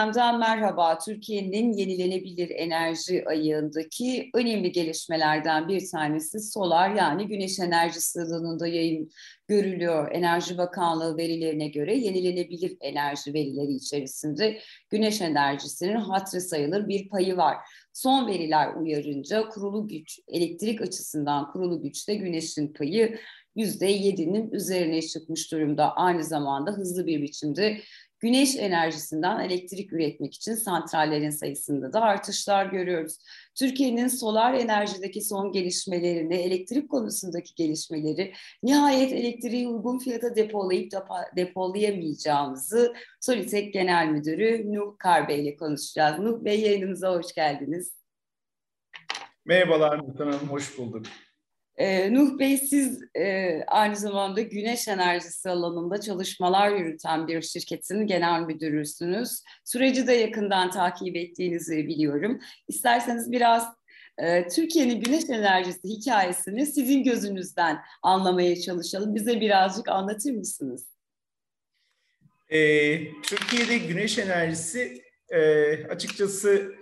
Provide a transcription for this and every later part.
Sessiz Denklem'den merhaba. Türkiye'nin yenilenebilir enerji ayığındaki önemli gelişmelerden bir tanesi solar yani güneş enerjisi alanında yayın görülüyor. Enerji Bakanlığı verilerine göre yenilenebilir enerji verileri içerisinde güneş enerjisinin hatırı sayılır bir payı var. Son veriler uyarınca kurulu güç, elektrik açısından kurulu güçte güneşin payı %7'nin üzerine çıkmış durumda. Aynı zamanda hızlı bir biçimde güneş enerjisinden elektrik üretmek için santrallerin sayısında da artışlar görüyoruz. Türkiye'nin solar enerjideki son gelişmelerini, elektrik konusundaki gelişmeleri, nihayet elektriği uygun fiyata depolayıp depolayamayacağımızı Solitek Genel Müdürü Nuh Karbe ile konuşacağız. Nuh Bey yayınımıza hoş geldiniz. Merhabalar Nuh Hanım, hoş bulduk. Ee, Nuh Bey siz e, aynı zamanda güneş enerjisi alanında çalışmalar yürüten bir şirketin genel müdürüsünüz. Süreci de yakından takip ettiğinizi biliyorum. İsterseniz biraz e, Türkiye'nin güneş enerjisi hikayesini sizin gözünüzden anlamaya çalışalım. Bize birazcık anlatır mısınız? E, Türkiye'de güneş enerjisi e, açıkçası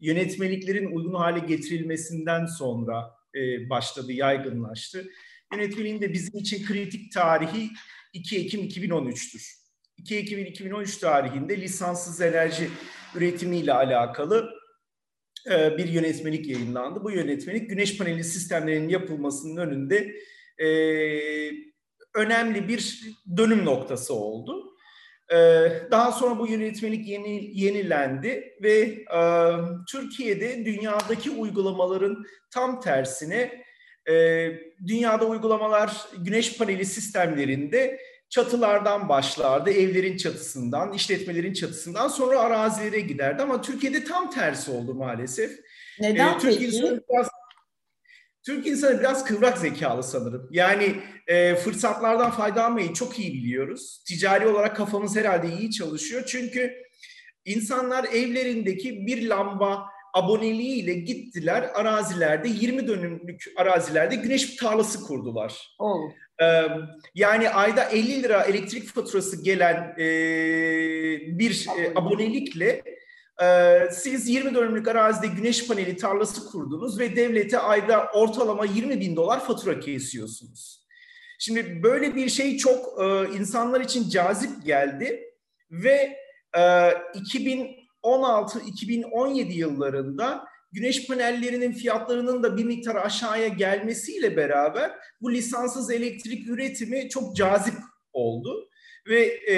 yönetmeliklerin uygun hale getirilmesinden sonra e, başladı, yaygınlaştı. Yönetmeliğin de bizim için kritik tarihi 2 Ekim 2013'tür. 2 Ekim 2013 tarihinde lisanssız enerji üretimiyle alakalı e, bir yönetmelik yayınlandı. Bu yönetmelik güneş paneli sistemlerinin yapılmasının önünde e, önemli bir dönüm noktası oldu. Ee, daha sonra bu yönetmelik yeni, yenilendi ve e, Türkiye'de dünyadaki uygulamaların tam tersine e, dünyada uygulamalar güneş paneli sistemlerinde çatılardan başlardı, evlerin çatısından, işletmelerin çatısından sonra arazilere giderdi ama Türkiye'de tam tersi oldu maalesef. Neden ee, Türk peki? Biraz, Türk insanı biraz kıvrak zekalı sanırım. Yani e, fırsatlardan faydalanmayı çok iyi biliyoruz. Ticari olarak kafamız herhalde iyi çalışıyor. Çünkü insanlar evlerindeki bir lamba aboneliğiyle gittiler arazilerde 20 dönümlük arazilerde güneş tarlası kurdular. Oh. Ee, yani ayda 50 lira elektrik faturası gelen e, bir e, abonelikle siz 20 dönümlük arazide güneş paneli tarlası kurdunuz ve devlete ayda ortalama 20 bin dolar fatura kesiyorsunuz. Şimdi böyle bir şey çok e, insanlar için cazip geldi ve e, 2016-2017 yıllarında güneş panellerinin fiyatlarının da bir miktar aşağıya gelmesiyle beraber bu lisanssız elektrik üretimi çok cazip oldu. Ve e,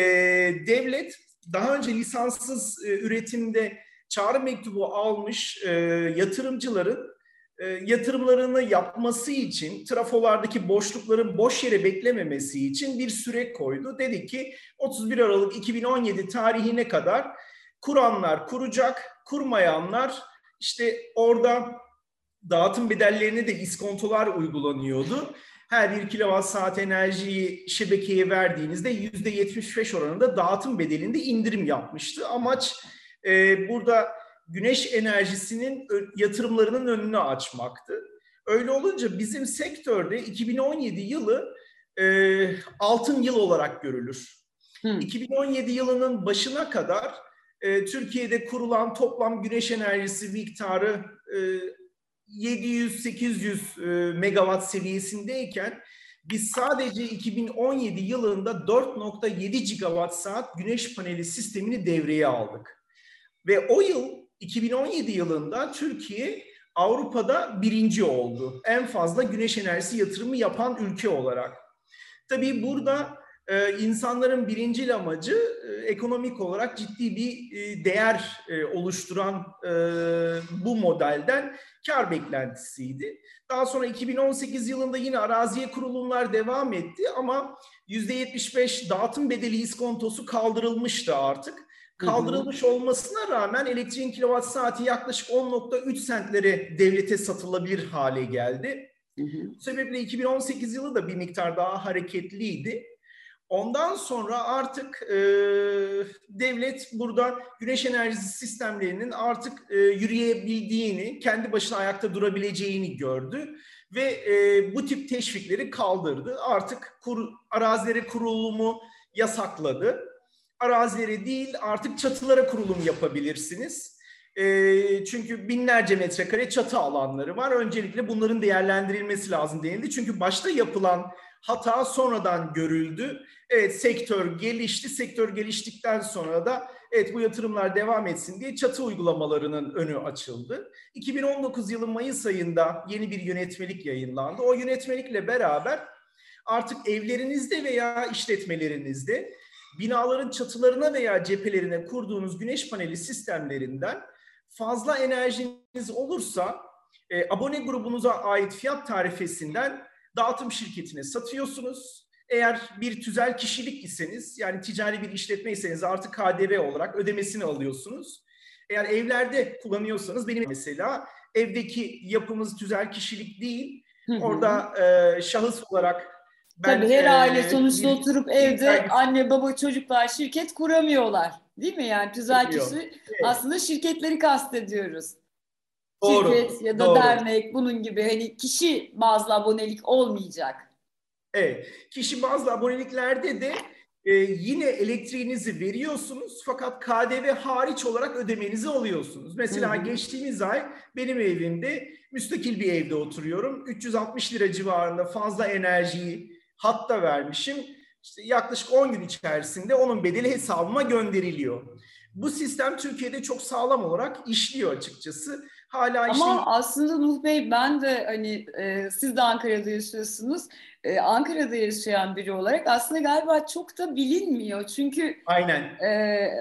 devlet daha önce lisanssız e, üretimde çağrı mektubu almış e, yatırımcıların e, yatırımlarını yapması için trafolardaki boşlukların boş yere beklememesi için bir süre koydu. Dedi ki 31 Aralık 2017 tarihine kadar kuranlar kuracak, kurmayanlar işte orada dağıtım bedellerine de iskontolar uygulanıyordu her bir kilowatt saat enerjiyi şebekeye verdiğinizde yüzde 75 oranında dağıtım bedelinde indirim yapmıştı. Amaç e, burada güneş enerjisinin yatırımlarının önünü açmaktı. Öyle olunca bizim sektörde 2017 yılı e, altın yıl olarak görülür. Hmm. 2017 yılının başına kadar e, Türkiye'de kurulan toplam güneş enerjisi miktarı e, 700-800 e, megawatt seviyesindeyken biz sadece 2017 yılında 4.7 gigawatt saat güneş paneli sistemini devreye aldık. Ve o yıl 2017 yılında Türkiye Avrupa'da birinci oldu. En fazla güneş enerjisi yatırımı yapan ülke olarak. Tabii burada e, insanların birincil amacı e, ekonomik olarak ciddi bir e, değer e, oluşturan e, bu modelden kar beklentisiydi. Daha sonra 2018 yılında yine araziye kurulumlar devam etti ama %75 dağıtım bedeli iskontosu kaldırılmıştı artık. Kaldırılmış olmasına rağmen elektriğin kilowatt saati yaklaşık 10.3 sentlere devlete satılabilir hale geldi. Bu sebeple 2018 yılı da bir miktar daha hareketliydi. Ondan sonra artık e, devlet burada güneş enerjisi sistemlerinin artık e, yürüyebildiğini, kendi başına ayakta durabileceğini gördü ve e, bu tip teşvikleri kaldırdı. Artık kur, arazilere kurulumu yasakladı. arazilere değil artık çatılara kurulum yapabilirsiniz. E, çünkü binlerce metrekare çatı alanları var. Öncelikle bunların değerlendirilmesi lazım denildi. Çünkü başta yapılan hata sonradan görüldü. Evet sektör gelişti. Sektör geliştikten sonra da evet bu yatırımlar devam etsin diye çatı uygulamalarının önü açıldı. 2019 yılı Mayıs ayında yeni bir yönetmelik yayınlandı. O yönetmelikle beraber artık evlerinizde veya işletmelerinizde binaların çatılarına veya cephelerine kurduğunuz güneş paneli sistemlerinden fazla enerjiniz olursa e, abone grubunuza ait fiyat tarifesinden dağıtım şirketine satıyorsunuz. Eğer bir tüzel kişilik iseniz yani ticari bir işletme iseniz artık KDV olarak ödemesini alıyorsunuz. Eğer evlerde kullanıyorsanız benim mesela evdeki yapımız tüzel kişilik değil. Orada e, şahıs olarak ben, Tabii her e, aile sonuçta bir, oturup bir, evde bir, anne baba çocuklar şirket kuramıyorlar. Değil mi yani tüzel kişi evet. aslında şirketleri kastediyoruz. Doğru, Şirket ya da doğru. dernek bunun gibi hani kişi bazlı abonelik olmayacak. Evet. Kişi bazlı aboneliklerde de e, yine elektriğinizi veriyorsunuz fakat KDV hariç olarak ödemenizi alıyorsunuz. Mesela Hı-hı. geçtiğimiz ay benim evimde müstakil bir evde oturuyorum. 360 lira civarında fazla enerjiyi hatta vermişim. İşte yaklaşık 10 gün içerisinde onun bedeli hesabıma gönderiliyor. Bu sistem Türkiye'de çok sağlam olarak işliyor açıkçası. Hala. Ama aslında Nuh Bey ben de hani e, siz de Ankara'da yaşıyorsunuz. E, Ankara'da yaşayan biri olarak aslında galiba çok da bilinmiyor. Çünkü Aynen. E,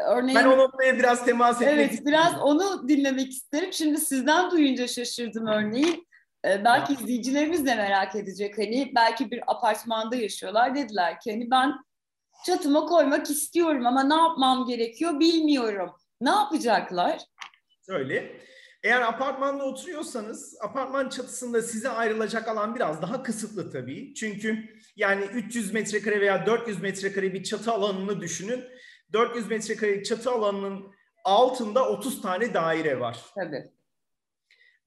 örneğin, ben o noktaya biraz temas etmek Evet istedim. biraz onu dinlemek isterim. Şimdi sizden duyunca şaşırdım örneğin. E, belki ya. izleyicilerimiz de merak edecek. Hani belki bir apartmanda yaşıyorlar. Dediler ki hani ben çatıma koymak istiyorum ama ne yapmam gerekiyor bilmiyorum. Ne yapacaklar? Öyle. Eğer apartmanda oturuyorsanız apartman çatısında size ayrılacak alan biraz daha kısıtlı tabii. Çünkü yani 300 metrekare veya 400 metrekare bir çatı alanını düşünün. 400 metrekare çatı alanının altında 30 tane daire var. Tabii.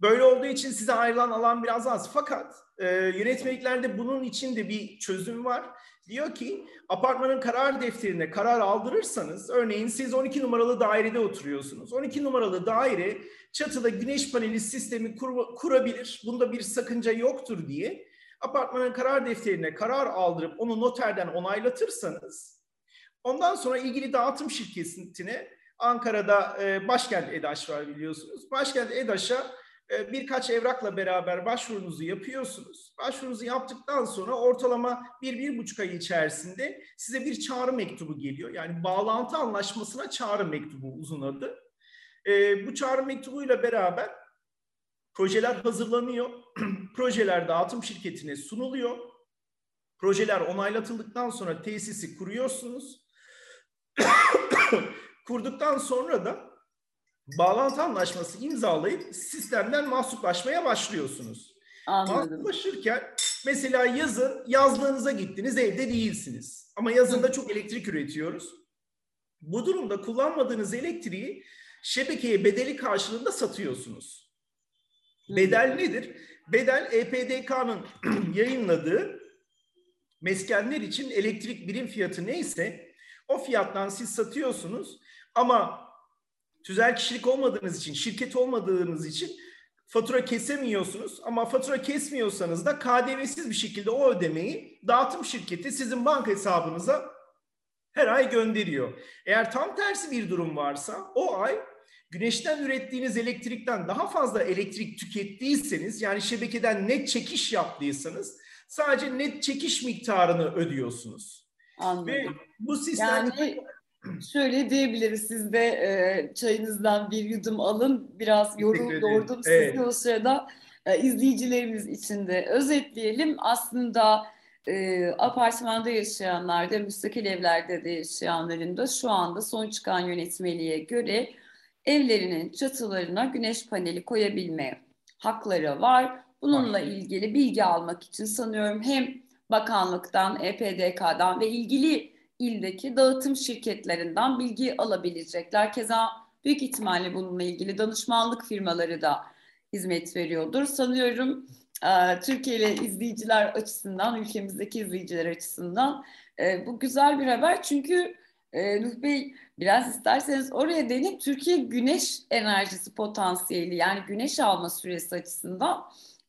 Böyle olduğu için size ayrılan alan biraz az. Fakat e, yönetmeliklerde bunun için de bir çözüm var. Diyor ki apartmanın karar defterine karar aldırırsanız örneğin siz 12 numaralı dairede oturuyorsunuz. 12 numaralı daire çatıda güneş paneli sistemi kur, kurabilir. Bunda bir sakınca yoktur diye apartmanın karar defterine karar aldırıp onu noterden onaylatırsanız ondan sonra ilgili dağıtım şirketine Ankara'da e, Başkent EDAŞ var biliyorsunuz. Başkent EDAŞ'a birkaç evrakla beraber başvurunuzu yapıyorsunuz. Başvurunuzu yaptıktan sonra ortalama bir, bir buçuk ay içerisinde size bir çağrı mektubu geliyor. Yani bağlantı anlaşmasına çağrı mektubu uzun adı. E, bu çağrı mektubuyla beraber projeler hazırlanıyor. projeler dağıtım şirketine sunuluyor. Projeler onaylatıldıktan sonra tesisi kuruyorsunuz. Kurduktan sonra da bağlantı anlaşması imzalayıp sistemden mahsuplaşmaya başlıyorsunuz. Anladım. Mahsuplaşırken mesela yazın yazlığınıza gittiniz evde değilsiniz. Ama yazında çok elektrik üretiyoruz. Bu durumda kullanmadığınız elektriği şebekeye bedeli karşılığında satıyorsunuz. Bedel nedir? Bedel EPDK'nın yayınladığı meskenler için elektrik birim fiyatı neyse o fiyattan siz satıyorsunuz ama tüzel kişilik olmadığınız için, şirket olmadığınız için fatura kesemiyorsunuz. Ama fatura kesmiyorsanız da KDV'siz bir şekilde o ödemeyi dağıtım şirketi sizin banka hesabınıza her ay gönderiyor. Eğer tam tersi bir durum varsa o ay güneşten ürettiğiniz elektrikten daha fazla elektrik tükettiyseniz yani şebekeden net çekiş yaptıysanız sadece net çekiş miktarını ödüyorsunuz. Anladım. Ve bu sistem yani şöyle diyebiliriz siz de e, çayınızdan bir yudum alın biraz yorum, yordum evet. sizi o sırada e, izleyicilerimiz için de özetleyelim aslında e, apartmanda yaşayanlar da müstakil evlerde de yaşayanların da şu anda son çıkan yönetmeliğe göre evlerinin çatılarına güneş paneli koyabilme hakları var. Bununla ilgili bilgi almak için sanıyorum hem bakanlıktan, EPDK'dan ve ilgili ildeki dağıtım şirketlerinden bilgi alabilecekler. Keza büyük ihtimalle bununla ilgili danışmanlık firmaları da hizmet veriyordur. Sanıyorum e, Türkiye'li izleyiciler açısından, ülkemizdeki izleyiciler açısından e, bu güzel bir haber. Çünkü Ee, Nuh Bey biraz isterseniz oraya denip Türkiye güneş enerjisi potansiyeli yani güneş alma süresi açısından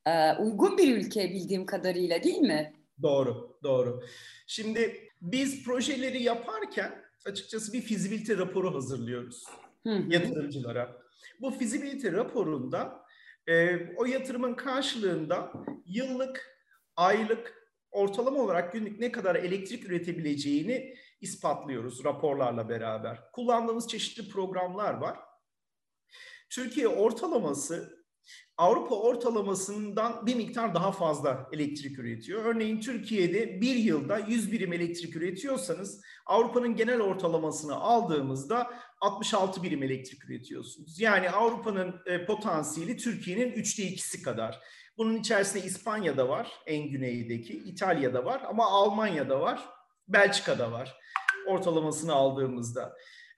e, uygun bir ülke bildiğim kadarıyla değil mi? Doğru, doğru. Şimdi biz projeleri yaparken açıkçası bir fizibilite raporu hazırlıyoruz yatırımcılara. Bu fizibilite raporunda e, o yatırımın karşılığında yıllık, aylık, ortalama olarak günlük ne kadar elektrik üretebileceğini ispatlıyoruz raporlarla beraber. Kullandığımız çeşitli programlar var. Türkiye ortalaması Avrupa ortalamasından bir miktar daha fazla elektrik üretiyor. Örneğin Türkiye'de bir yılda 100 birim elektrik üretiyorsanız Avrupa'nın genel ortalamasını aldığımızda 66 birim elektrik üretiyorsunuz. Yani Avrupa'nın e, potansiyeli Türkiye'nin üçte ikisi kadar. Bunun içerisinde İspanya'da var, en güneydeki, İtalya'da var ama Almanya'da var, Belçika'da var ortalamasını aldığımızda.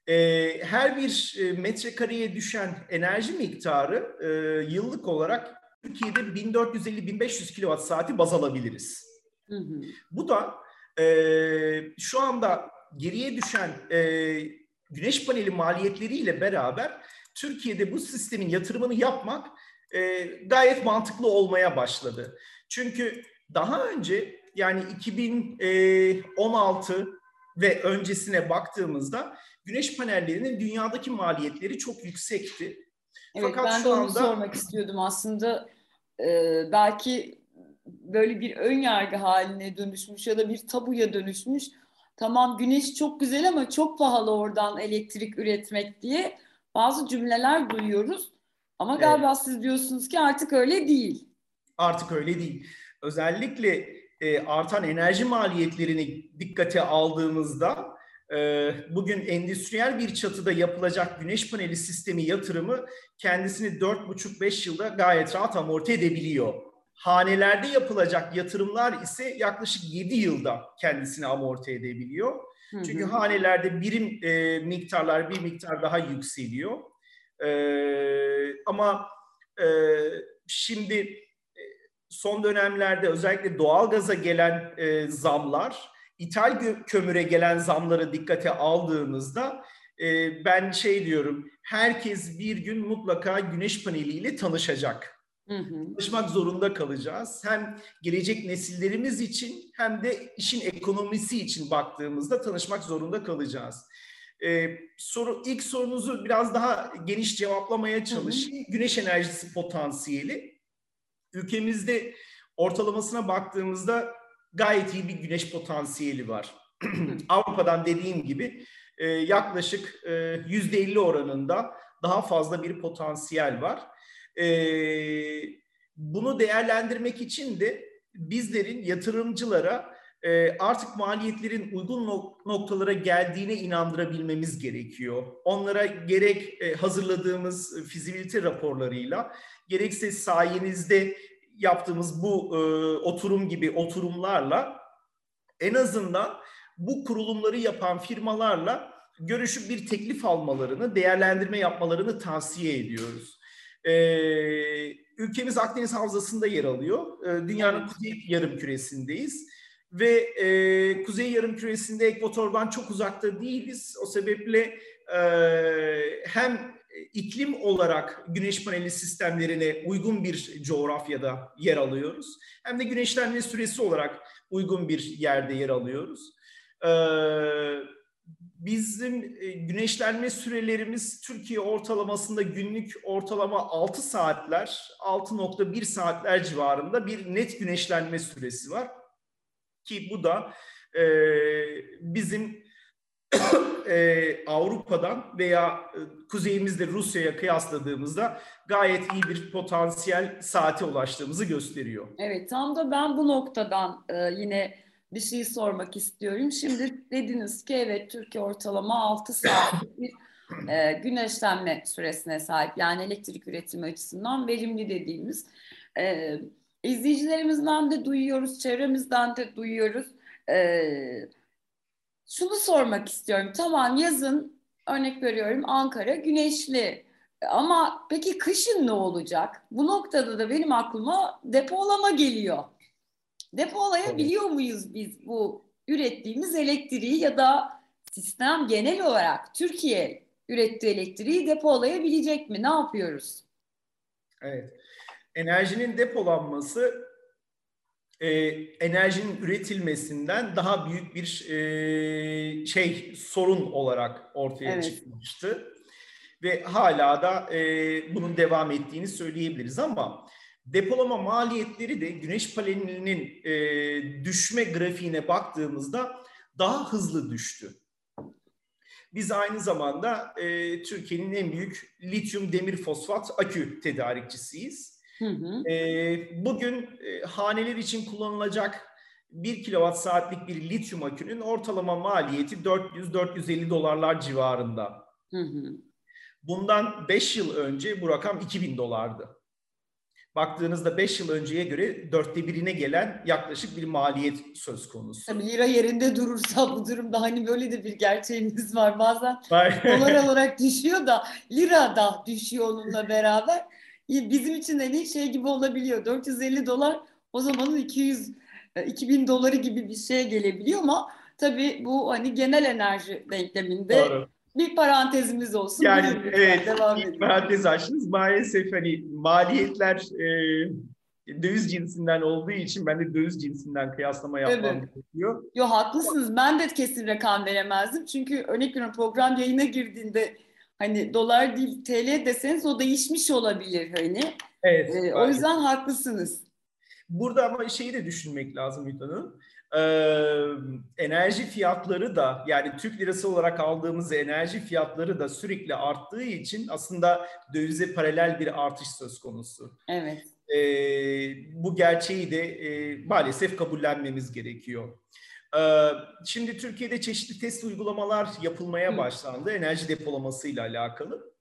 E, her bir e, metrekareye düşen enerji miktarı e, yıllık olarak Türkiye'de 1450-1500 kilowatt saati baz alabiliriz. Hı hı. Bu da e, şu anda geriye düşen e, güneş paneli maliyetleriyle beraber Türkiye'de bu sistemin yatırımını yapmak e, gayet mantıklı olmaya başladı. Çünkü daha önce yani 2016 ve öncesine baktığımızda güneş panellerinin dünyadaki maliyetleri çok yüksekti. Evet Fakat ben de onu anda... sormak istiyordum aslında. Ee, belki böyle bir ön yargı haline dönüşmüş ya da bir tabuya dönüşmüş. Tamam güneş çok güzel ama çok pahalı oradan elektrik üretmek diye bazı cümleler duyuyoruz. Ama galiba evet. siz diyorsunuz ki artık öyle değil. Artık öyle değil. Özellikle e, artan enerji maliyetlerini dikkate aldığımızda e, bugün endüstriyel bir çatıda yapılacak güneş paneli sistemi yatırımı kendisini 4,5-5 yılda gayet rahat amorti edebiliyor. Hanelerde yapılacak yatırımlar ise yaklaşık 7 yılda kendisini amorti edebiliyor. Hı hı. Çünkü hanelerde birim e, miktarlar bir miktar daha yükseliyor. E, ama e, şimdi son dönemlerde özellikle doğalgaza gelen e, zamlar, ithal kömüre gelen zamları dikkate aldığımızda e, ben şey diyorum, herkes bir gün mutlaka güneş paneliyle tanışacak. Hı hı. Tanışmak zorunda kalacağız. Hem gelecek nesillerimiz için hem de işin ekonomisi için baktığımızda tanışmak zorunda kalacağız. Ee, soru ilk sorunuzu biraz daha geniş cevaplamaya çalışayım. Hı hı. Güneş enerjisi potansiyeli ülkemizde ortalamasına baktığımızda gayet iyi bir güneş potansiyeli var. Avrupa'dan dediğim gibi e, yaklaşık yüzde 50 oranında daha fazla bir potansiyel var. E, bunu değerlendirmek için de bizlerin yatırımcılara e, artık maliyetlerin uygun noktalara geldiğine inandırabilmemiz gerekiyor. Onlara gerek hazırladığımız fizibilite raporlarıyla gerekse sayenizde yaptığımız bu e, oturum gibi oturumlarla en azından bu kurulumları yapan firmalarla görüşüp bir teklif almalarını, değerlendirme yapmalarını tavsiye ediyoruz. Ee, ülkemiz Akdeniz Havzası'nda yer alıyor. Ee, dünyanın kuzey yarım küresindeyiz. Ve e, kuzey yarım küresinde ekvatordan çok uzakta değiliz. O sebeple e, hem iklim olarak güneş paneli sistemlerine uygun bir coğrafyada yer alıyoruz. Hem de güneşlenme süresi olarak uygun bir yerde yer alıyoruz. Ee, bizim e, güneşlenme sürelerimiz Türkiye ortalamasında günlük ortalama 6 saatler, 6.1 saatler civarında bir net güneşlenme süresi var. Ki bu da e, bizim e, Avrupa'dan veya e, kuzeyimizde Rusya'ya kıyasladığımızda gayet iyi bir potansiyel saate ulaştığımızı gösteriyor. Evet tam da ben bu noktadan e, yine bir şey sormak istiyorum. Şimdi dediniz ki evet Türkiye ortalama 6 saat bir e, güneşlenme süresine sahip. Yani elektrik üretimi açısından verimli dediğimiz. E, izleyicilerimizden de duyuyoruz, çevremizden de duyuyoruz. E, şunu sormak istiyorum. Tamam yazın örnek veriyorum Ankara güneşli ama peki kışın ne olacak? Bu noktada da benim aklıma depolama geliyor. Depolayabiliyor muyuz biz bu ürettiğimiz elektriği ya da sistem genel olarak Türkiye ürettiği elektriği depolayabilecek mi? Ne yapıyoruz? Evet. Enerjinin depolanması e, enerjinin üretilmesinden daha büyük bir e, şey sorun olarak ortaya evet. çıkmıştı ve hala da e, bunun devam ettiğini söyleyebiliriz ama depolama maliyetleri de güneş panelinin e, düşme grafiğine baktığımızda daha hızlı düştü. Biz aynı zamanda e, Türkiye'nin en büyük lityum demir fosfat akü tedarikçisiyiz. Hı hı. E, bugün e, haneler için kullanılacak 1 kilowatt saatlik bir lityum akünün ortalama maliyeti 400-450 dolarlar civarında. Hı hı. Bundan 5 yıl önce bu rakam 2000 dolardı. Baktığınızda 5 yıl önceye göre dörtte birine gelen yaklaşık bir maliyet söz konusu. Tabii lira yerinde durursa bu durumda hani böyle de bir gerçeğimiz var. Bazen dolar olarak düşüyor da lira da düşüyor onunla beraber. Bizim için hani şey gibi olabiliyor. 450 dolar o zamanın 200 2000 e, doları gibi bir şeye gelebiliyor ama tabii bu hani genel enerji denkleminde Doğru bir parantezimiz olsun. Yani Buyurun, evet devam bir parantez açtınız. Maalesef hani maliyetler e, döviz cinsinden olduğu için ben de döviz cinsinden kıyaslama yapmam evet. gerekiyor. Yo haklısınız. Ben de kesin rakam veremezdim. Çünkü örnek veriyorum program yayına girdiğinde hani dolar değil TL deseniz o değişmiş olabilir hani. Evet. Ee, o yüzden haklısınız. Burada ama şeyi de düşünmek lazım Hütan Hanım e, enerji fiyatları da yani Türk lirası olarak aldığımız enerji fiyatları da sürekli arttığı için aslında dövize paralel bir artış söz konusu. Evet. E, bu gerçeği de e, maalesef kabullenmemiz gerekiyor. E, şimdi Türkiye'de çeşitli test uygulamalar yapılmaya başlandı enerji depolamasıyla alakalı.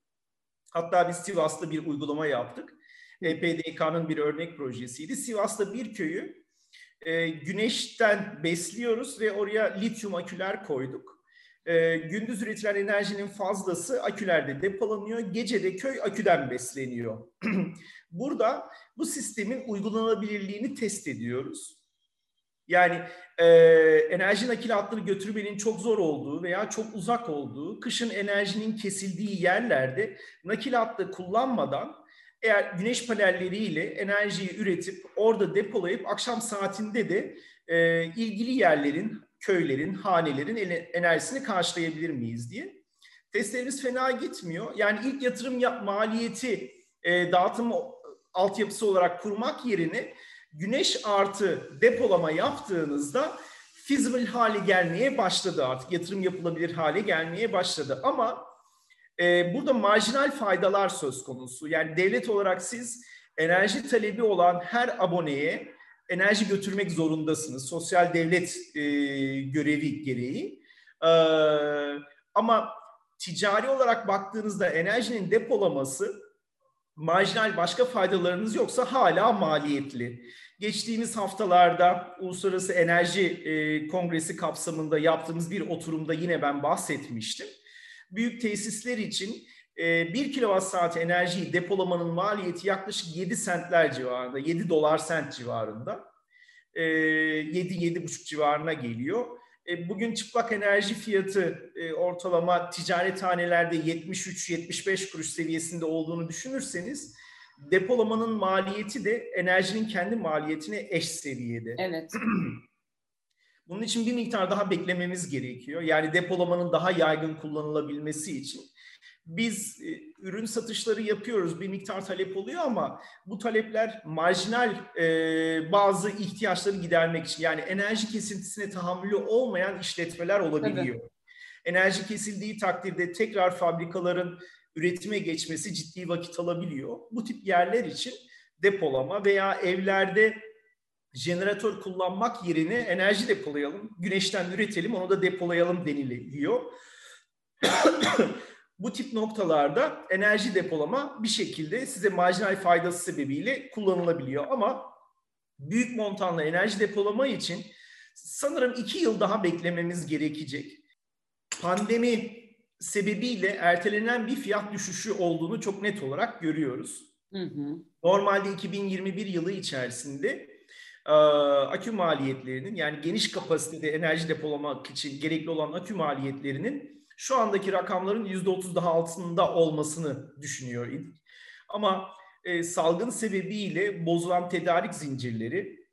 Hatta biz Sivas'ta bir uygulama yaptık. EPDK'nın bir örnek projesiydi. Sivas'ta bir köyü e, güneşten besliyoruz ve oraya lityum aküler koyduk. E, gündüz üretilen enerjinin fazlası akülerde depolanıyor. Gece de köy aküden besleniyor. Burada bu sistemin uygulanabilirliğini test ediyoruz. Yani e, enerji nakil hatları götürmenin çok zor olduğu veya çok uzak olduğu, kışın enerjinin kesildiği yerlerde nakil hattı kullanmadan eğer güneş panelleriyle enerjiyi üretip orada depolayıp akşam saatinde de e, ilgili yerlerin, köylerin, hanelerin enerjisini karşılayabilir miyiz diye. Testlerimiz fena gitmiyor. Yani ilk yatırım yap, maliyeti e, dağıtım altyapısı olarak kurmak yerine güneş artı depolama yaptığınızda feasible hale gelmeye başladı artık. Yatırım yapılabilir hale gelmeye başladı. Ama e, burada marjinal faydalar söz konusu. Yani devlet olarak siz enerji talebi olan her aboneye enerji götürmek zorundasınız. Sosyal devlet e, görevi gereği. E, ama ticari olarak baktığınızda enerjinin depolaması marjinal başka faydalarınız yoksa hala maliyetli. Geçtiğimiz haftalarda Uluslararası Enerji e, Kongresi kapsamında yaptığımız bir oturumda yine ben bahsetmiştim büyük tesisler için e, 1 kilowatt saat enerjiyi depolamanın maliyeti yaklaşık 7 sentler civarında, 7 dolar sent civarında. E, 7-7,5 civarına geliyor. E, bugün çıplak enerji fiyatı e, ortalama ticarethanelerde 73-75 kuruş seviyesinde olduğunu düşünürseniz depolamanın maliyeti de enerjinin kendi maliyetine eş seviyede. Evet. Bunun için bir miktar daha beklememiz gerekiyor. Yani depolamanın daha yaygın kullanılabilmesi için. Biz e, ürün satışları yapıyoruz, bir miktar talep oluyor ama bu talepler marjinal e, bazı ihtiyaçları gidermek için. Yani enerji kesintisine tahammülü olmayan işletmeler olabiliyor. Tabii. Enerji kesildiği takdirde tekrar fabrikaların üretime geçmesi ciddi vakit alabiliyor. Bu tip yerler için depolama veya evlerde jeneratör kullanmak yerine enerji depolayalım, güneşten üretelim, onu da depolayalım deniliyor. Bu tip noktalarda enerji depolama bir şekilde size marjinal faydası sebebiyle kullanılabiliyor. Ama büyük montanlı enerji depolama için sanırım iki yıl daha beklememiz gerekecek. Pandemi sebebiyle ertelenen bir fiyat düşüşü olduğunu çok net olarak görüyoruz. Hı hı. Normalde 2021 yılı içerisinde akü maliyetlerinin yani geniş kapasitede enerji depolamak için gerekli olan akü maliyetlerinin şu andaki rakamların %30 daha altında olmasını düşünüyor idik. Ama e, salgın sebebiyle bozulan tedarik zincirleri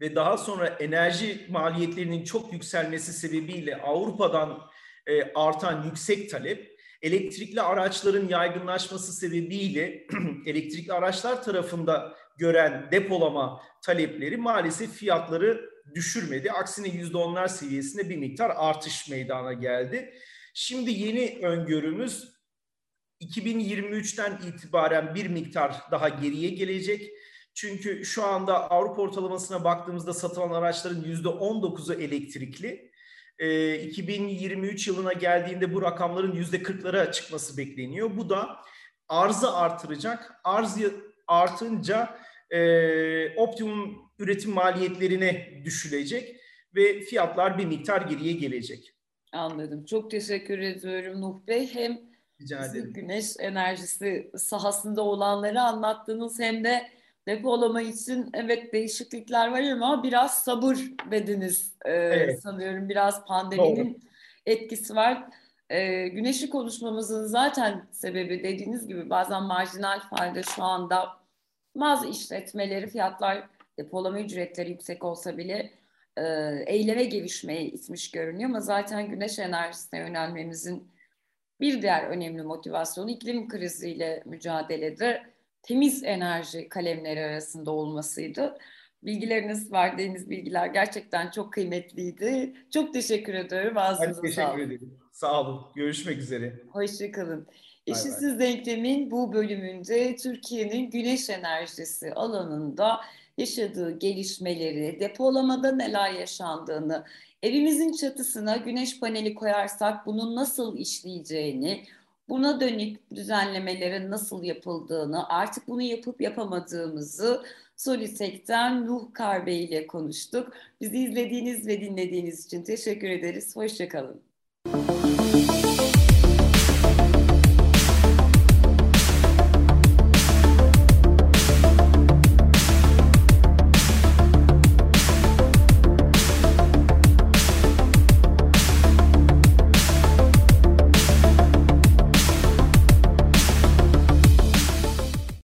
ve daha sonra enerji maliyetlerinin çok yükselmesi sebebiyle Avrupa'dan e, artan yüksek talep elektrikli araçların yaygınlaşması sebebiyle elektrikli araçlar tarafında gören depolama talepleri maalesef fiyatları düşürmedi. Aksine yüzde onlar seviyesinde bir miktar artış meydana geldi. Şimdi yeni öngörümüz 2023'ten itibaren bir miktar daha geriye gelecek. Çünkü şu anda Avrupa ortalamasına baktığımızda satılan araçların %19'u elektrikli. 2023 yılına geldiğinde bu rakamların %40'lara çıkması bekleniyor. Bu da arzı artıracak. Arz artınca e, optimum üretim maliyetlerine düşülecek ve fiyatlar bir miktar geriye gelecek. Anladım. Çok teşekkür ediyorum Nuh Bey. Hem Rica ederim. güneş enerjisi sahasında olanları anlattınız hem de depolama için evet değişiklikler var ama biraz sabır dediniz ee, evet. sanıyorum. Biraz pandeminin Doğru. etkisi var. Ee, güneşi konuşmamızın zaten sebebi dediğiniz gibi bazen marjinal fayda şu anda bazı işletmeleri fiyatlar depolama ücretleri yüksek olsa bile e, eyleme gelişmeye itmiş görünüyor ama zaten güneş enerjisine yönelmemizin bir diğer önemli motivasyonu iklim kriziyle mücadelede temiz enerji kalemleri arasında olmasıydı. Bilgileriniz, verdiğiniz bilgiler gerçekten çok kıymetliydi. Çok teşekkür ediyorum. Ağzınıza teşekkür sağlık. ederim. Sağ olun. Görüşmek üzere. Hoşçakalın. Eşitsiz Denklem'in bu bölümünde Türkiye'nin güneş enerjisi alanında yaşadığı gelişmeleri, depolamada neler yaşandığını, evimizin çatısına güneş paneli koyarsak bunun nasıl işleyeceğini, buna dönük düzenlemelerin nasıl yapıldığını, artık bunu yapıp yapamadığımızı Solitek'ten Nuh Karbe ile konuştuk. Bizi izlediğiniz ve dinlediğiniz için teşekkür ederiz. Hoşçakalın.